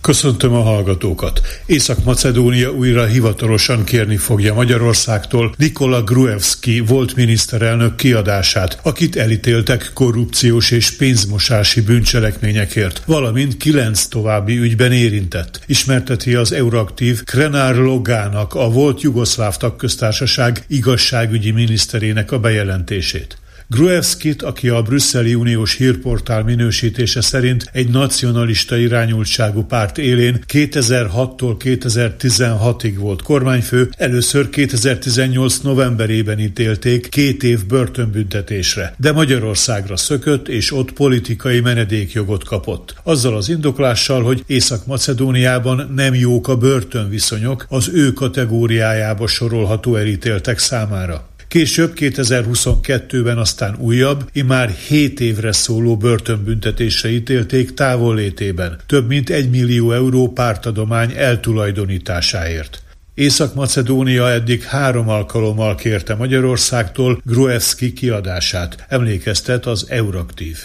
Köszöntöm a hallgatókat. Észak-Macedónia újra hivatalosan kérni fogja Magyarországtól Nikola Gruevski volt miniszterelnök kiadását, akit elítéltek korrupciós és pénzmosási bűncselekményekért, valamint kilenc további ügyben érintett. Ismerteti az Euraktív Krenár Logának, a volt Jugoszláv tagköztársaság igazságügyi miniszterének a bejelentését. Gruevskit, aki a brüsszeli uniós hírportál minősítése szerint egy nacionalista irányultságú párt élén 2006-tól 2016-ig volt kormányfő, először 2018 novemberében ítélték két év börtönbüntetésre, de Magyarországra szökött és ott politikai menedékjogot kapott. Azzal az indoklással, hogy Észak-Macedóniában nem jók a börtönviszonyok az ő kategóriájába sorolható elítéltek számára. Később 2022-ben aztán újabb, imár 7 évre szóló börtönbüntetésre ítélték távollétében, több mint 1 millió euró pártadomány eltulajdonításáért. Észak-Macedónia eddig három alkalommal kérte Magyarországtól Gruevski kiadását, emlékeztet az Euraktív.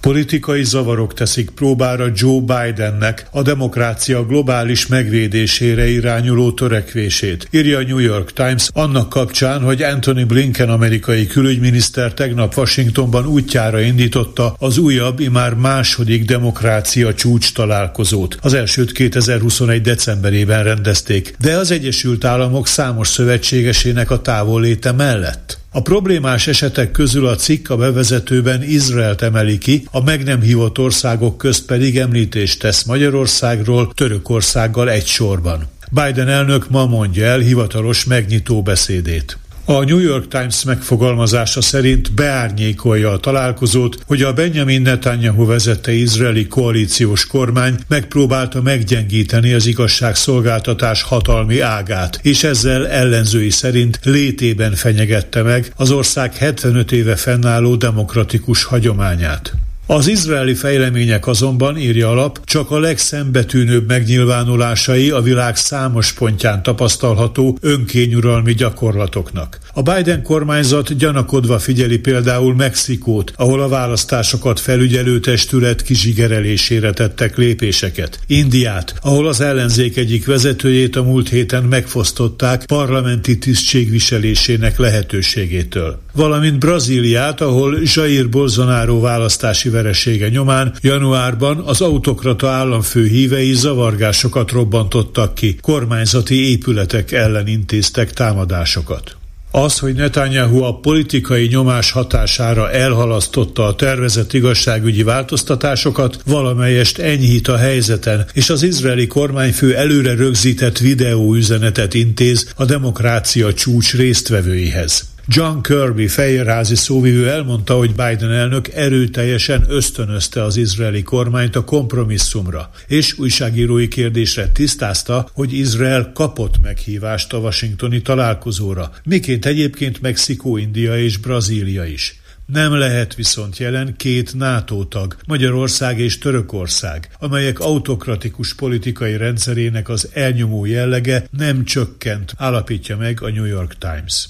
Politikai zavarok teszik próbára Joe Bidennek a demokrácia globális megvédésére irányuló törekvését, írja a New York Times annak kapcsán, hogy Anthony Blinken amerikai külügyminiszter tegnap Washingtonban útjára indította az újabb, imár második demokrácia csúcs találkozót. Az elsőt 2021. decemberében rendezték, de az Egyesült Államok számos szövetségesének a távolléte mellett. A problémás esetek közül a cikk a bevezetőben Izraelt emeli ki, a meg nem hívott országok közt pedig említést tesz Magyarországról, Törökországgal egy sorban. Biden elnök ma mondja el hivatalos megnyitó beszédét. A New York Times megfogalmazása szerint beárnyékolja a találkozót, hogy a Benjamin Netanyahu vezette izraeli koalíciós kormány megpróbálta meggyengíteni az igazságszolgáltatás hatalmi ágát, és ezzel ellenzői szerint létében fenyegette meg az ország 75 éve fennálló demokratikus hagyományát. Az izraeli fejlemények azonban, írja alap, csak a legszembetűnőbb megnyilvánulásai a világ számos pontján tapasztalható önkényuralmi gyakorlatoknak. A Biden kormányzat gyanakodva figyeli például Mexikót, ahol a választásokat felügyelő testület kizsigerelésére tettek lépéseket. Indiát, ahol az ellenzék egyik vezetőjét a múlt héten megfosztották parlamenti tisztségviselésének lehetőségétől. Valamint Brazíliát, ahol Jair Bolsonaro választási veresége nyomán januárban az autokrata államfő hívei zavargásokat robbantottak ki, kormányzati épületek ellen intéztek támadásokat. Az, hogy Netanyahu a politikai nyomás hatására elhalasztotta a tervezett igazságügyi változtatásokat, valamelyest enyhít a helyzeten, és az izraeli kormányfő előre rögzített videóüzenetet intéz a demokrácia csúcs résztvevőihez. John Kirby fehérházi szóvivő elmondta, hogy Biden elnök erőteljesen ösztönözte az izraeli kormányt a kompromisszumra, és újságírói kérdésre tisztázta, hogy Izrael kapott meghívást a washingtoni találkozóra, miként egyébként Mexikó, India és Brazília is. Nem lehet viszont jelen két NATO tag, Magyarország és Törökország, amelyek autokratikus politikai rendszerének az elnyomó jellege nem csökkent, állapítja meg a New York Times.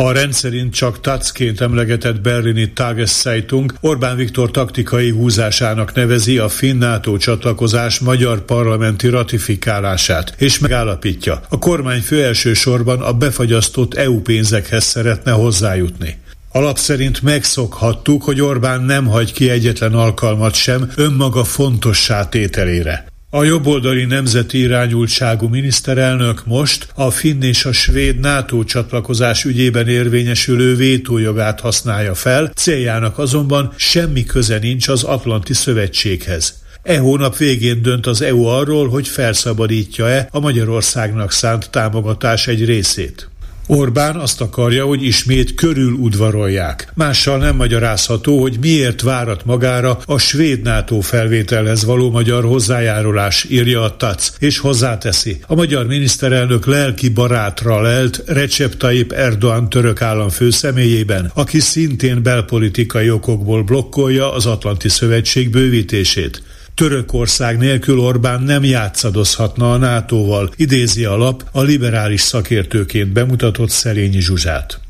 A rendszerint csak tacként emlegetett berlini Tageszeitung Orbán Viktor taktikai húzásának nevezi a finn NATO csatlakozás magyar parlamenti ratifikálását, és megállapítja, a kormányfő elsősorban a befagyasztott EU pénzekhez szeretne hozzájutni. Alap szerint megszokhattuk, hogy Orbán nem hagy ki egyetlen alkalmat sem önmaga fontossá tételére. A jobboldali nemzeti irányultságú miniszterelnök most a finn és a svéd NATO csatlakozás ügyében érvényesülő vétójogát használja fel, céljának azonban semmi köze nincs az Atlanti Szövetséghez. E hónap végén dönt az EU arról, hogy felszabadítja-e a Magyarországnak szánt támogatás egy részét. Orbán azt akarja, hogy ismét körül udvarolják. Mással nem magyarázható, hogy miért várat magára a svéd NATO felvételhez való magyar hozzájárulás, írja a TAC, és hozzáteszi. A magyar miniszterelnök lelki barátra lelt Recep Tayyip Erdoğan török államfő személyében, aki szintén belpolitikai okokból blokkolja az Atlanti Szövetség bővítését. Törökország nélkül Orbán nem játszadozhatna a NATO-val, idézi a lap a liberális szakértőként bemutatott Szerényi Zsuzsát.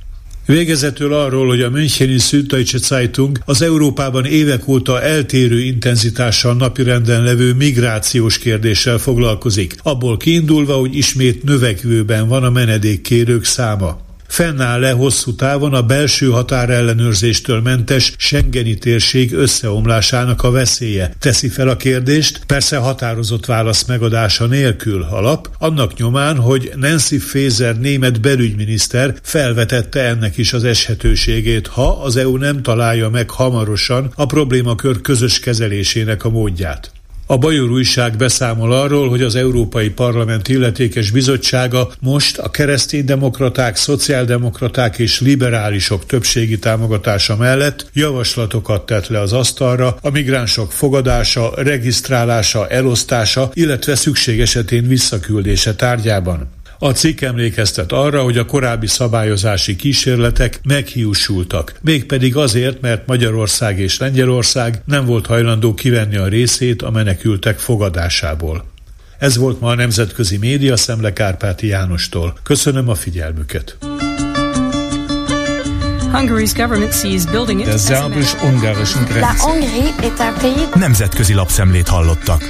Végezetül arról, hogy a Müncheni Süddeutsche Zeitung az Európában évek óta eltérő intenzitással napirenden levő migrációs kérdéssel foglalkozik, abból kiindulva, hogy ismét növekvőben van a menedékkérők száma. Fennáll-e hosszú távon a belső határellenőrzéstől mentes Schengeni térség összeomlásának a veszélye? Teszi fel a kérdést, persze határozott válasz megadása nélkül alap, annak nyomán, hogy Nancy Faeser német belügyminiszter felvetette ennek is az eshetőségét, ha az EU nem találja meg hamarosan a problémakör közös kezelésének a módját. A Bajor újság beszámol arról, hogy az Európai Parlament illetékes bizottsága most a kereszténydemokraták, szociáldemokraták és liberálisok többségi támogatása mellett javaslatokat tett le az asztalra a migránsok fogadása, regisztrálása, elosztása, illetve szükség esetén visszaküldése tárgyában. A cikk emlékeztet arra, hogy a korábbi szabályozási kísérletek meghiúsultak, mégpedig azért, mert Magyarország és Lengyelország nem volt hajlandó kivenni a részét a menekültek fogadásából. Ez volt ma a Nemzetközi Média Szemle Kárpáti Jánostól. Köszönöm a figyelmüket. Hungary's government sees building Grenze. Nemzetközi lapszemlét hallottak.